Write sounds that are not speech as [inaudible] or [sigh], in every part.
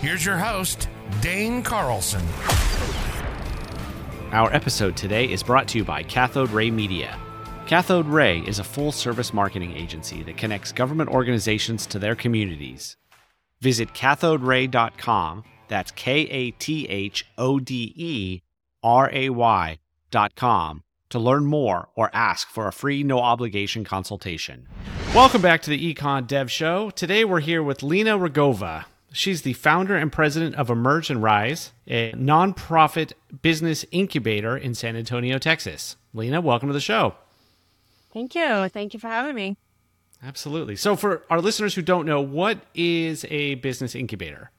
Here's your host, Dane Carlson. Our episode today is brought to you by KathodeRay Media. KathodeRay is a full service marketing agency that connects government organizations to their communities. Visit kathoderay.com, that's K A T H O D E R A Y.com, to learn more or ask for a free no obligation consultation. Welcome back to the Econ Dev Show. Today we're here with Lina Rugova. She's the founder and president of Emerge and Rise, a nonprofit business incubator in San Antonio, Texas. Lina, welcome to the show. Thank you. Thank you for having me. Absolutely. So, for our listeners who don't know, what is a business incubator?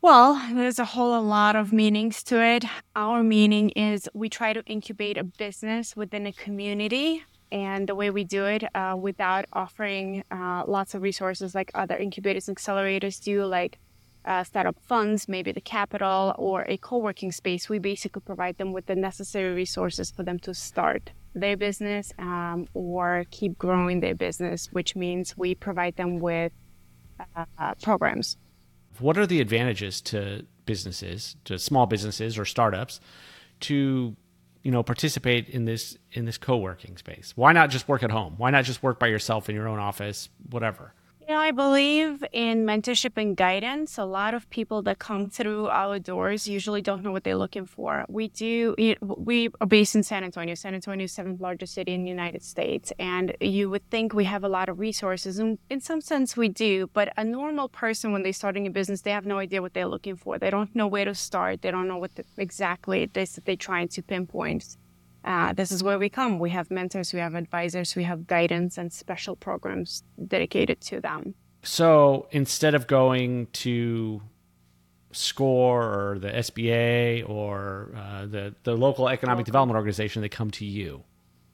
Well, there's a whole lot of meanings to it. Our meaning is we try to incubate a business within a community. And the way we do it uh, without offering uh, lots of resources like other incubators and accelerators do, like uh, startup funds, maybe the capital or a co working space, we basically provide them with the necessary resources for them to start their business um, or keep growing their business, which means we provide them with uh, programs. What are the advantages to businesses, to small businesses or startups, to you know participate in this in this co-working space? Why not just work at home? Why not just work by yourself in your own office, whatever? You know, I believe in mentorship and guidance. A lot of people that come [laughs] through our doors usually don't know what they're looking for. We do, we are based in San Antonio. San Antonio is seventh largest city in the United States. And you would think we have a lot of resources. And in some sense, we do. But a normal person, when they're starting a business, they have no idea what they're looking for. They don't know where to start. They don't know what the, exactly it is that they're trying to pinpoint uh, this is where we come. We have mentors, we have advisors, we have guidance and special programs dedicated to them. So instead of going to SCORE or the SBA or uh, the, the local economic development organization, they come to you.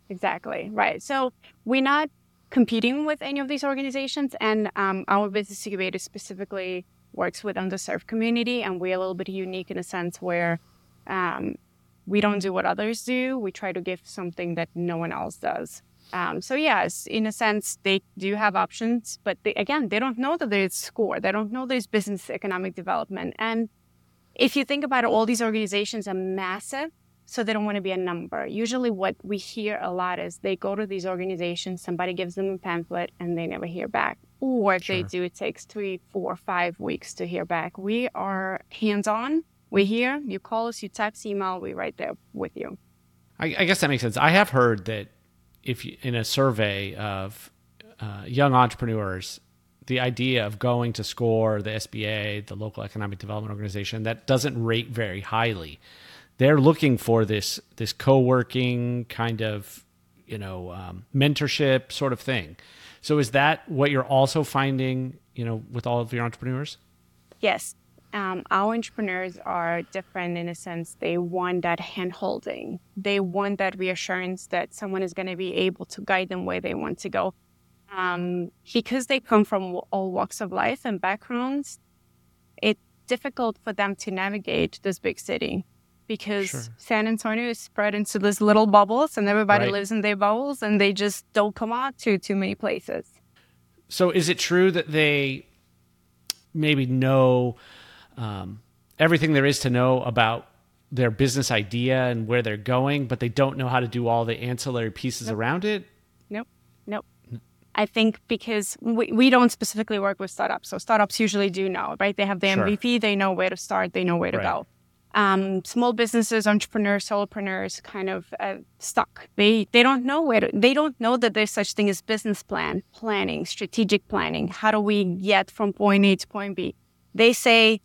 Exactly, right. So we're not competing with any of these organizations, and um, our business incubator specifically works with underserved community, and we're a little bit unique in a sense where um, we don't do what others do. We try to give something that no one else does. Um, so yes, in a sense, they do have options, but they, again, they don't know that there's SCORE. They don't know there's business economic development. And if you think about it, all these organizations are massive, so they don't want to be a number. Usually, what we hear a lot is they go to these organizations, somebody gives them a pamphlet, and they never hear back. Or if sure. they do, it takes three, four, five weeks to hear back. We are hands on we're here. You call us, you text, email, we're right there with you. I, I guess that makes sense. I have heard that if you, in a survey of uh, young entrepreneurs, the idea of going to SCORE, the SBA, the local economic development organization, that doesn't rate very highly. They're looking for this this co-working kind of you know um, mentorship sort of thing. So is that what you're also finding? You know, with all of your entrepreneurs? Yes, um, our entrepreneurs are different in a sense. They want that hand holding. They want that reassurance that someone is going to be able to guide them where they want to go. Um, because they come from all walks of life and backgrounds, it's difficult for them to navigate this big city because sure. San Antonio is spread into these little bubbles and everybody right. lives in their bubbles and they just don't come out to too many places. So is it true that they maybe know um, everything there is to know about their business idea and where they're going, but they don't know how to do all the ancillary pieces nope. around it? Nope. Nope. I think because we, we don't specifically work with startups. So startups usually do know, right? They have the sure. MVP, they know where to start, they know where to right. go. Um, small businesses, entrepreneurs, solopreneurs, kind of uh, stuck. They they don't know where to, they don't know that there's such thing as business plan, planning, strategic planning. How do we get from point A to point B? They say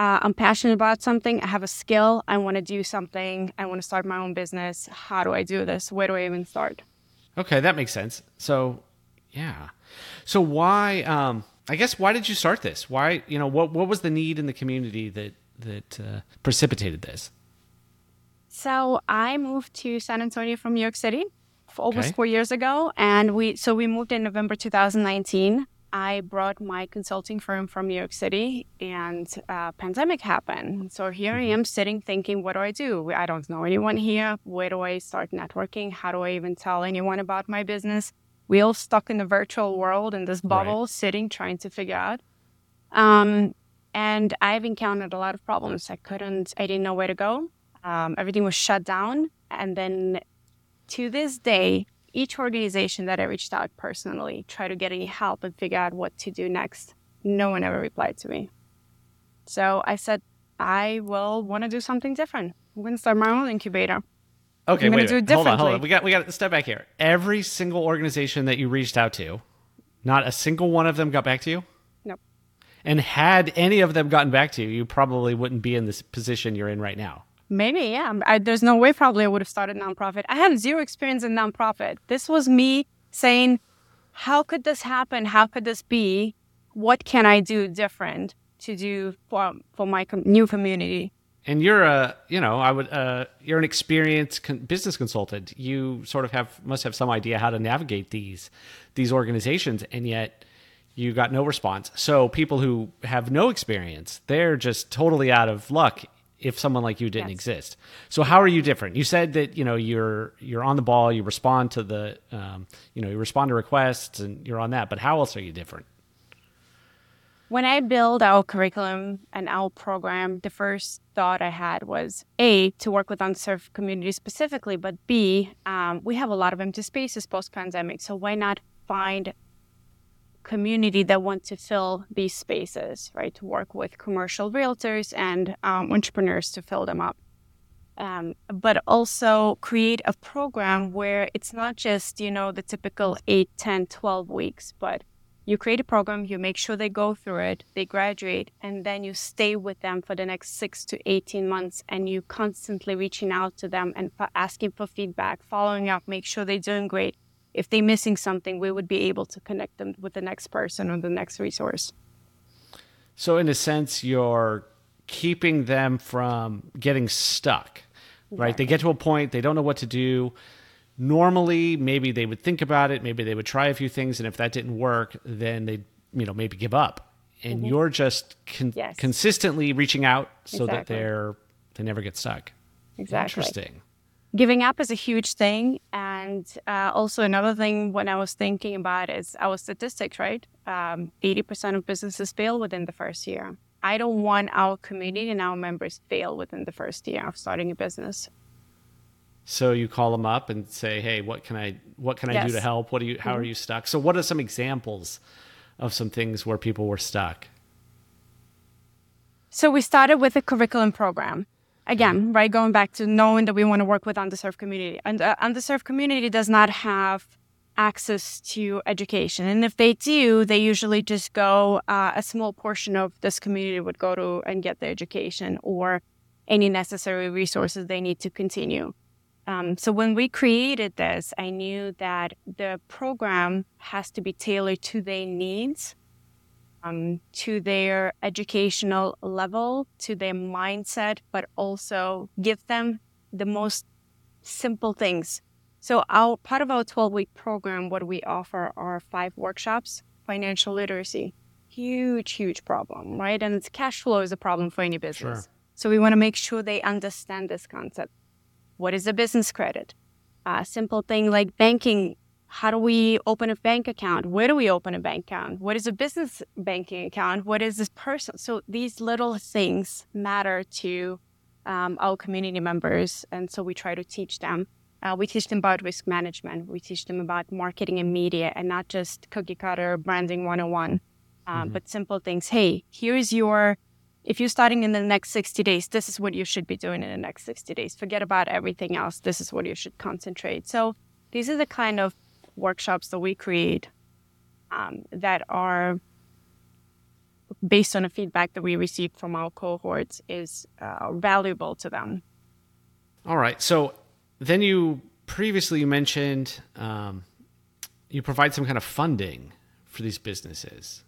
uh, I'm passionate about something. I have a skill. I want to do something. I want to start my own business. How do I do this? Where do I even start? Okay, that makes sense. So, yeah. So why? Um, I guess why did you start this? Why you know what what was the need in the community that that uh, precipitated this? So I moved to San Antonio from New York City almost okay. four years ago, and we so we moved in November 2019. I brought my consulting firm from New York City, and uh, pandemic happened. So here I mm-hmm. am sitting thinking, what do I do? I don't know anyone here. Where do I start networking? How do I even tell anyone about my business? We all stuck in the virtual world in this bubble, right. sitting trying to figure out. Um, and I've encountered a lot of problems. I couldn't. I didn't know where to go. Um, everything was shut down, and then to this day, each organization that I reached out personally, try to get any help and figure out what to do next. No one ever replied to me. So I said, I will want to do something different. I'm going to start my own incubator. Okay, I'm wait, do it hold on, hold on. We got we got to step back here. Every single organization that you reached out to, not a single one of them got back to you. Nope. And had any of them gotten back to you, you probably wouldn't be in this position you're in right now. Maybe, yeah. I, there's no way probably I would have started nonprofit. I had zero experience in nonprofit. This was me saying, how could this happen? How could this be? What can I do different to do for, for my com- new community? And you're a, you know, I would, uh, you're an experienced con- business consultant. You sort of have, must have some idea how to navigate these, these organizations. And yet, you got no response. So people who have no experience, they're just totally out of luck if someone like you didn't yes. exist. So how are you different? You said that you know you're you're on the ball, you respond to the um, you know you respond to requests, and you're on that. But how else are you different? When I build our curriculum and our program, the first thought I had was A, to work with unserved communities specifically, but B, um, we have a lot of empty spaces post pandemic. So why not find community that want to fill these spaces, right? To work with commercial realtors and um, entrepreneurs to fill them up. Um, but also create a program where it's not just, you know, the typical 8, 10, 12 weeks, but you create a program, you make sure they go through it, they graduate, and then you stay with them for the next six to 18 months and you constantly reaching out to them and asking for feedback, following up, make sure they're doing great if they're missing something, we would be able to connect them with the next person or the next resource. So, in a sense, you're keeping them from getting stuck, right? They get to a point, they don't know what to do. Normally, maybe they would think about it, maybe they would try a few things, and if that didn't work, then they'd, you know, maybe give up. And mm-hmm. you're just con- yes. consistently reaching out so exactly. that they're they never get stuck. Exactly. Interesting giving up is a huge thing. And uh, also, another thing when I was thinking about is our statistics, right? Um, 80% of businesses fail within the first year. I don't want our community and our members fail within the first year of starting a business. So you call them up and say, "Hey, what can I what can I yes. do to help? What do you how mm-hmm. are you stuck?" So what are some examples of some things where people were stuck? So we started with a curriculum program again, right, going back to knowing that we want to work with underserved community. And uh, underserved community does not have access to education. And if they do, they usually just go, uh, a small portion of this community would go to and get the education or any necessary resources they need to continue. Um, so when we created this, I knew that the program has to be tailored to their needs um, to their educational level, to their mindset, but also give them the most simple things. So, our part of our 12 week program, what we offer are five workshops financial literacy. Huge, huge problem, right? And it's cash flow is a problem for any business. Sure. So, we want to make sure they understand this concept. What is a business credit? A simple thing like banking how do we open a bank account? Where do we open a bank account? What is a business banking account? What is this person? So these little things matter to um, our community members, and so we try to teach them. Uh, we teach them about risk management. We teach them about marketing and media, and not just cookie cutter branding 101, um, mm-hmm. but simple things. Hey, here's your if you're starting in the next 60 days, this is what you should be doing in the next 60 days. Forget about everything else. This is what you should concentrate. So these are the kind of workshops that we create um, that are based on the feedback that we received from our cohorts is uh, valuable to them. All right. So then you previously mentioned um, you provide some kind of funding for these businesses.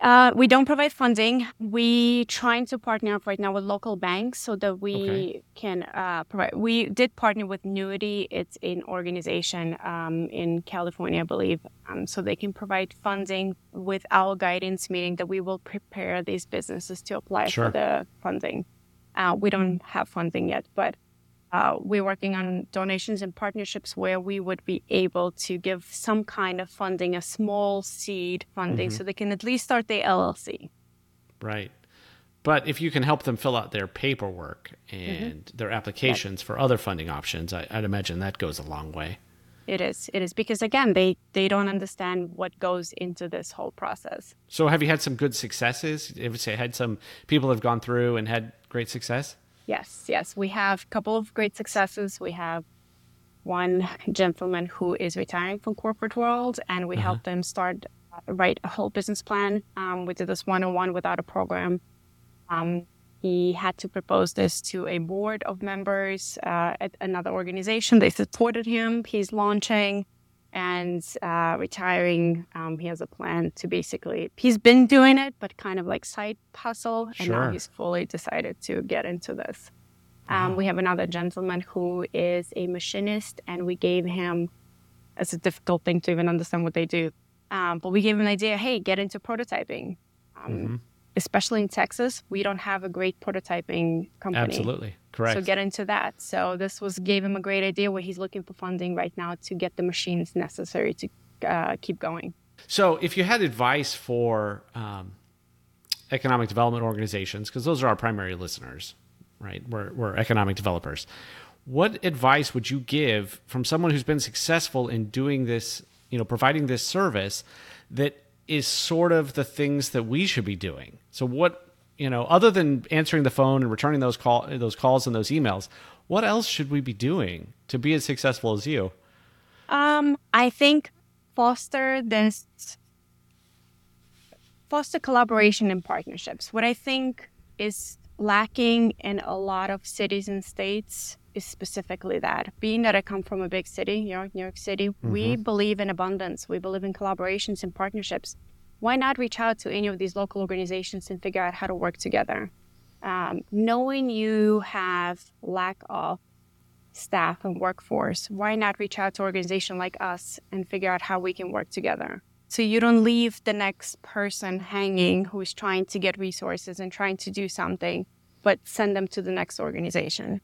Uh, we don't provide funding. We trying to partner up right now with local banks so that we Okay. can uh, provide. We did partner with Nuity. It's an organization um, in California, I believe, um, so they can provide funding with our guidance, meaning that we will prepare these businesses to apply Sure. for the funding. Uh, we don't have funding yet, but uh, we're working on donations and partnerships where we would be able to give some kind of funding, a small seed funding, so they can at least start the LLC. Right. But if you can help them fill out their paperwork and their applications for other funding options, I, I'd imagine that goes a long way. It is. It is because again, they they don't understand what goes into this whole process. So, have you had some good successes? Have you say had some people have gone through and had great success? Yes, yes, we have a couple of great successes. We have one gentleman who is retiring from corporate world, and we helped them start uh, write a whole business plan. Um, we did this one on one without a program. Um, he had to propose this to a board of members uh, at another organization. They supported him. He's launching and uh, retiring. Um, he has a plan to basically, he's been doing it, but kind of like side hustle. And Sure. now he's fully decided to get into this. Um, we have another gentleman who is a machinist, and we gave him, it's a difficult thing to even understand what they do. Um, but we gave him an idea hey, get into prototyping. Um, Especially in Texas, we don't have a great prototyping company. Absolutely. Correct. So get into that. So this was gave him a great idea where he's looking for funding right now to get the machines necessary to uh, keep going. So, if you had advice for um, economic development organizations, because those are our primary listeners, right? We're, we're economic developers. What advice would you give from someone who's been successful in doing this, you know, providing this service that is sort of the things that we should be doing? So, what, you know, other than answering the phone and returning those call those calls and those emails, what else should we be doing to be as successful as you? Um, I think foster this foster collaboration and partnerships. What I think is lacking in a lot of cities and states is specifically that. Being that I come from a big city, New York, New York City, we believe in abundance. We believe in collaborations and partnerships. Why not reach out to any of these local organizations and figure out how to work together? Um, knowing you have lack of staff and workforce, why not reach out to an organization like us and figure out how we can work together? So you don't leave the next person hanging who's trying to get resources and trying to do something, but send them to the next organization.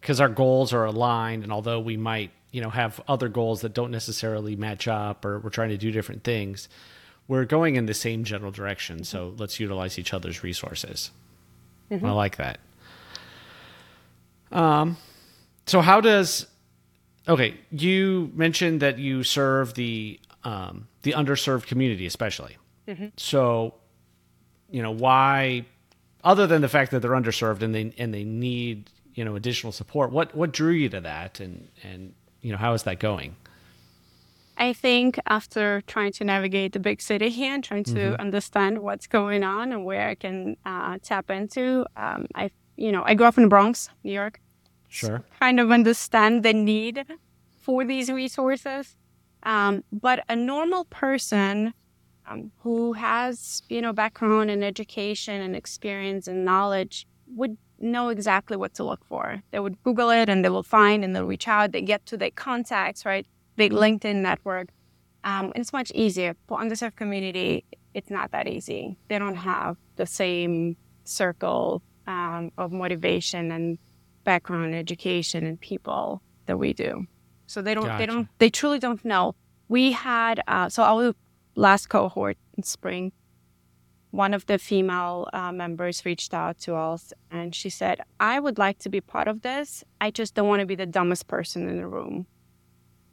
because our goals are aligned and although we might you know have other goals that don't necessarily match up or we're trying to do different things we're going in the same general direction so let's utilize each other's resources. I like that. Um so how does okay you mentioned that you serve the um the underserved community especially. So you know why other than the fact that they're underserved and they and they need you know additional support what what drew you to that? And and you know how is that going I think after trying to navigate the big city here and trying to understand what's going on and where I can uh, tap into, um, I, you know, I grew up in the Bronx, New York. sure kind of understand the need for these resources. Um, but a normal person um, who has, you know, background in education and experience and knowledge would know exactly what to look for. They would Google it and they will find and they'll reach out. They get to their contacts, right? Big LinkedIn network. Um, and it's much easier. For underserved community, it's not that easy. They don't have the same circle um, of motivation and background education and people that we do. So they don't, Gotcha. they don't, they truly don't know. We had, uh, so our last cohort in spring, one of the female uh, members reached out to us and she said, I would like to be part of this. I just don't want to be the dumbest person in the room.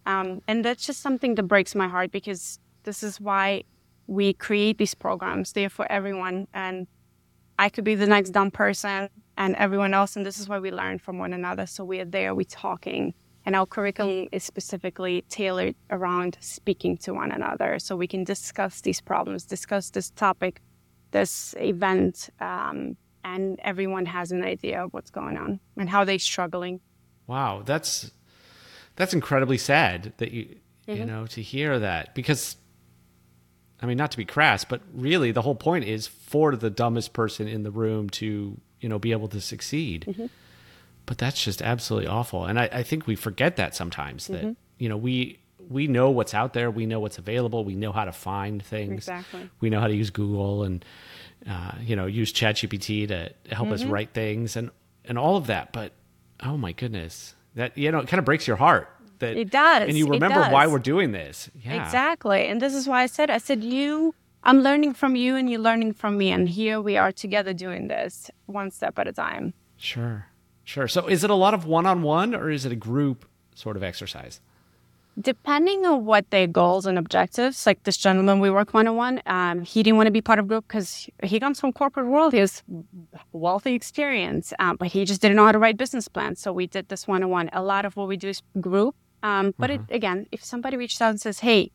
Um, and that's just something that breaks my heart because this is why we create these programs. They're for everyone. And I could be the next dumb person and everyone else. And this is why we learn from one another. So we are there, we're talking. And our curriculum is specifically tailored around speaking to one another. So we can discuss these problems, discuss this topic, this event, um, and everyone has an idea of what's going on and how they're struggling. wow that's that's incredibly sad that you you Mhm. know to hear that because I mean, not to be crass, but really the whole point is for the dumbest person in the room to, you know, be able to succeed. Mm-hmm. But that's just absolutely awful. And I, I think we forget that sometimes that, mm-hmm. you know, we we know what's out there, we know what's available, we know how to find things. Exactly. We know how to use Google and uh, you know, use ChatGPT to help mm-hmm. us write things and and all of that. But oh my goodness, that you know, it kind of breaks your heart that it does. And you remember why we're doing this. Yeah. Exactly. And this is why I said, I said, you, I'm learning from you and you're learning from me. And here we are together doing this one step at a time. Sure. Sure. So is it a lot of one on one or is it a group sort of exercise? Depending on what their goals and objectives, like this gentleman we work one on one, he didn't want to be part of group because he comes from corporate world. He has wealthy experience, um, but he just didn't know how to write business plans. So we did this one on one. A lot of what we do is group um, but mm-hmm. again, if somebody reaches out and says, "Hey,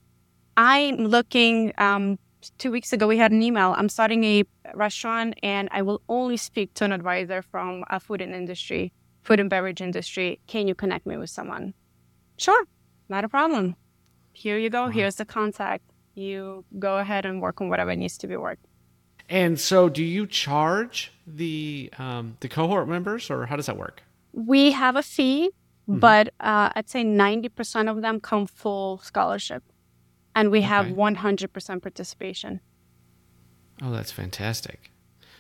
I'm looking," um, two weeks ago we had an email. I'm starting a restaurant, and I will only speak to an advisor from a food and industry, food and beverage industry. Can you connect me with someone? Sure, not a problem. Here you go. Wow. Here's the contact. You go ahead and work on whatever needs to be worked. And so, do you charge the um, the cohort members, or how does that work? We have a fee Mm-hmm. But uh, I'd say 90% of them come full scholarship. And we have 100% participation. Oh, that's fantastic.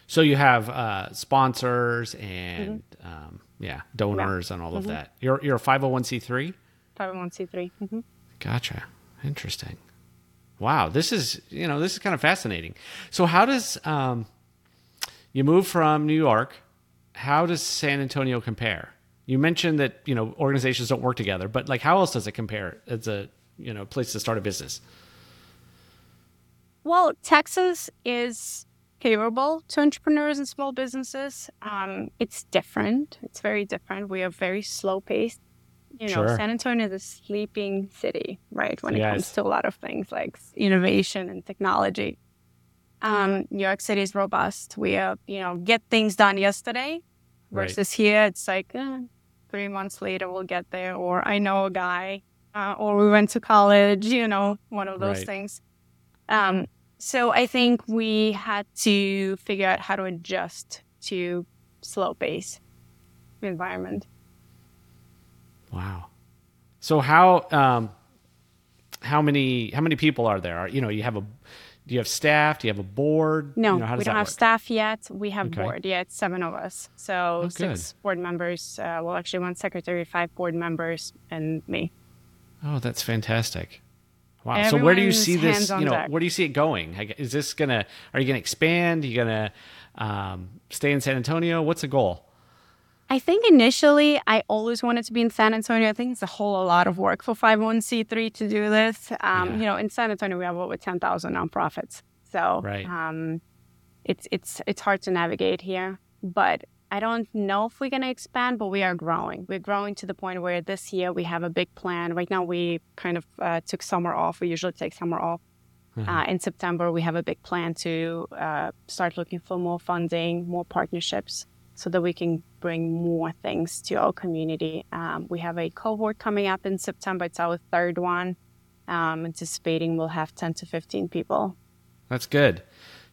So you have uh, sponsors and mm-hmm. um, yeah, donors yeah. and all mm-hmm. of that. You're you're a 501c3? 501c3. Mm-hmm. Gotcha. Interesting. Wow, this is you know this is kind of fascinating. So how does um, you move from New York? How does San Antonio compare? You mentioned that you know organizations don't work together, but like how else does it compare as a you know place to start a business? Well, Texas is favorable to entrepreneurs and small businesses. Um, it's different. It's very different. We are very slow paced. You know, sure. San Antonio is a sleeping city, right? When it yes. comes to a lot of things like innovation and technology. Um, New York City is robust. We, are, you know, get things done yesterday versus right. here. It's like, eh, three months later we'll get there or i know a guy uh, or we went to college you know one of those right. things um, so i think we had to figure out how to adjust to slow pace environment wow so how um, how many how many people are there you know you have a do you have staff? Do you have a board? No, you know, we don't have work? staff yet. We have okay. board. Yeah, it's seven of us. So oh, six board members. Uh, well, actually, one secretary, five board members, and me. Oh, that's fantastic. Wow. Everyone's so where do you see this? You know, deck. where do you see it going? Is this gonna? Are you gonna expand? Are you gonna um, stay in San Antonio? What's the goal? I think initially I always wanted to be in San Antonio. I think it's a whole lot of work for 501c3 to do this. Um, yeah. You know, in San Antonio we have over 10,000 nonprofits, so right. um, it's it's it's hard to navigate here. But I don't know if we're going to expand, but we are growing. We're growing to the point where this year we have a big plan. Right now we kind of uh, took summer off. We usually take summer off. Mm-hmm. Uh, in September, we have a big plan to uh, start looking for more funding, more partnerships so that we can bring more things to our community. Um, we have a cohort coming up in September. It's our third one. Um, anticipating we'll have 10 to 15 people. That's good.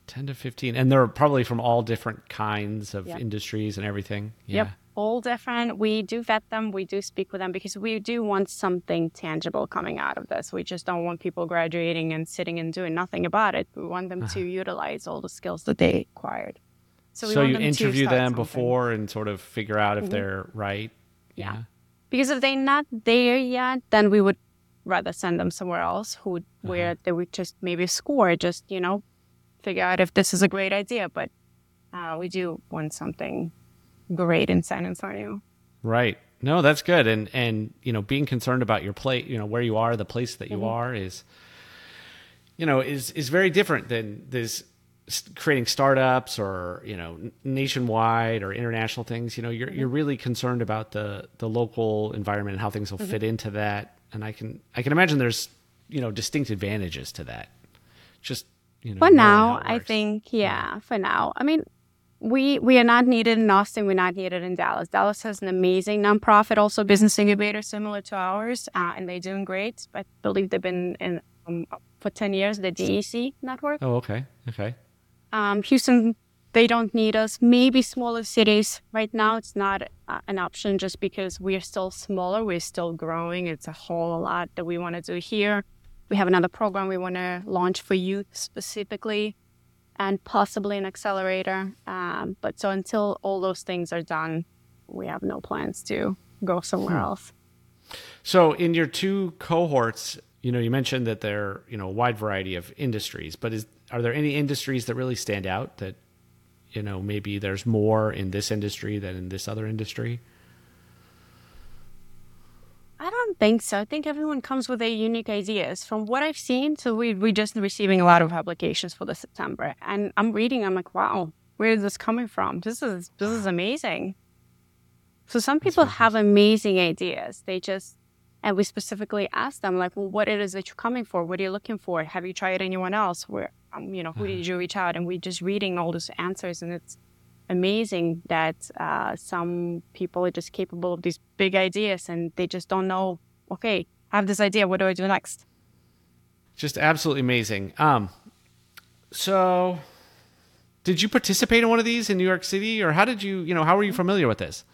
10 to 15. And they're probably from all different kinds of yep. industries and everything. Yeah. Yep. All different. We do vet them. We do speak with them because we do want something tangible coming out of this. We just don't want people graduating and sitting and doing nothing about it. We want them uh-huh. to utilize all the skills that they acquired. So, so you interview them before and sort of figure out if mm-hmm. they're right. Yeah. yeah. Because if they're not there yet, then we would rather send them somewhere else who would, uh-huh. where they would just maybe score, just, you know, figure out if this is a great idea. But uh, we do want something great in San Antonio. Right. No, that's good. And, and, you know, being concerned about your place, you know, where you are, the place that you mm-hmm. are is, you know, is, is very different than this creating startups or you know nationwide or international things you know you're you're really concerned about the the local environment and how things will mm-hmm. fit into that and i can i can imagine there's you know distinct advantages to that just you know for now i think yeah, for now i mean we we are not needed in Austin. We're not needed in Dallas. Dallas has an amazing nonprofit, also business incubator similar to ours, uh, and they're doing great. I believe they've been in um, for 10 years, the DEC network. Oh, okay. Okay. Um, Houston, they don't need us. Maybe smaller cities. Right now, it's not uh, an option just because we are still smaller. We're still growing. It's a whole lot that we want to do here. We have another program we want to launch for youth specifically and possibly an accelerator. Um, but so until all those things are done, we have no plans to go somewhere hmm. else. So in your two cohorts, you know, you mentioned that there, are, you know, a wide variety of industries, but is are there any industries that really stand out that, you know, maybe there's more in this industry than in this other industry? I don't think so. I think everyone comes with a unique ideas. From what I've seen, so we we just receiving a lot of applications for the September, and I'm reading. I'm like, wow, where is this coming from? This is this is amazing. So some people have amazing ideas. They just and we specifically ask them like, well, what it is that you're coming for? What are you looking for? Have you tried anyone else? Where um, you know, who did mm-hmm. you reach out? And we're just reading all those answers, and it's amazing that uh, some people are just capable of these big ideas and they just don't know, okay, I have this idea. What do I do next? Just absolutely amazing. Um, so did you participate in one of these in New York City or how did you, you know, how were you familiar with this?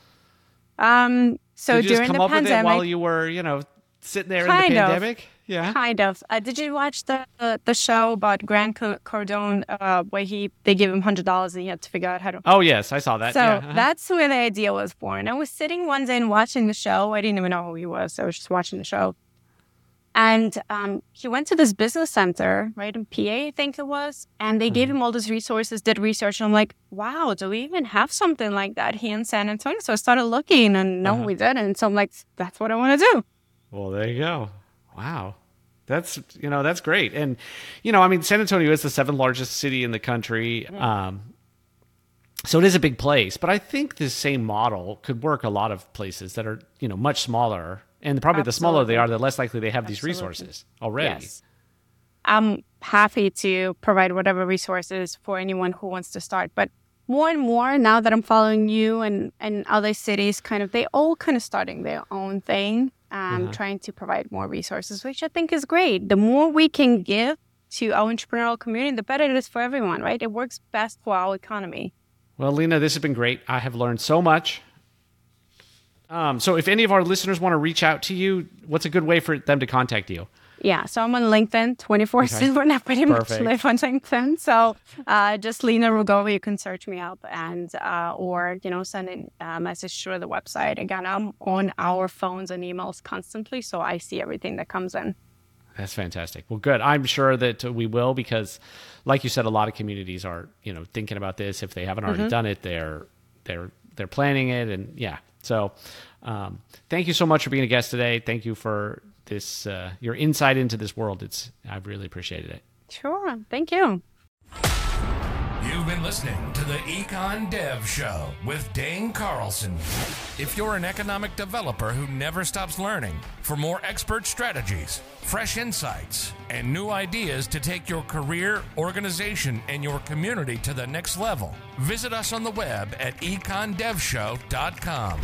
Um, so did you during just come the up pandemic, with it while you were, you know, sitting there in the of. Yeah, kind of. Uh, did you watch the uh, the show about Grant Cardone, uh, where he they give him hundred dollars and he had to figure out how to? Oh yes, I saw that. So yeah. uh-huh. that's where the idea was born. I was sitting one day and watching the show. I didn't even know who he was. So I was just watching the show, and um, he went to this business center, right in PA, I think it was, and they mm-hmm. gave him all these resources, did research, and I'm like, wow, do we even have something like that here in San Antonio? So I started looking, and no, uh-huh. we didn't. So I'm like, that's what I want to do. Well, there you go. Wow. That's you know that's great, and you know I mean San Antonio is the seventh largest city in the country, um, so it is a big place. But I think this same model could work a lot of places that are you know much smaller, and probably Absolutely. the smaller they are, the less likely they have Absolutely. these resources already. Yes. I'm happy to provide whatever resources for anyone who wants to start, but more and more now that I'm following you and and other cities, kind of they all kind of starting their own thing um, uh-huh. trying to provide more resources, which I think is great. The more we can give to our entrepreneurial community, the better it is for everyone, right? It works best for our economy. Well, Lina, this has been great. I have learned so much. Um, so, if any of our listeners want to reach out to you, what's a good way for them to contact you? Yeah, so I'm on LinkedIn 24 7. [laughs] I pretty Perfect. much live on LinkedIn. So uh, just Lina Rugova, you can search me up and uh, or, you know, send a message through the website. Again, I'm on our phones and emails constantly, so I see everything that comes in. That's fantastic. Well, good. I'm sure that we will because, like you said, a lot of communities are, you know, thinking about this. If they haven't already mm-hmm. done it, they're they're they're planning it, and yeah. So, um, thank you so much for being a guest today. Thank you for this uh, your insight into this world. It's I've really appreciated it. Sure, thank you. You've been listening to the Econ Dev Show with Dane Carlson. If you're an economic developer who never stops learning, for more expert strategies, fresh insights, and new ideas to take your career, organization, and your community to the next level, visit us on the web at econdevshow.com.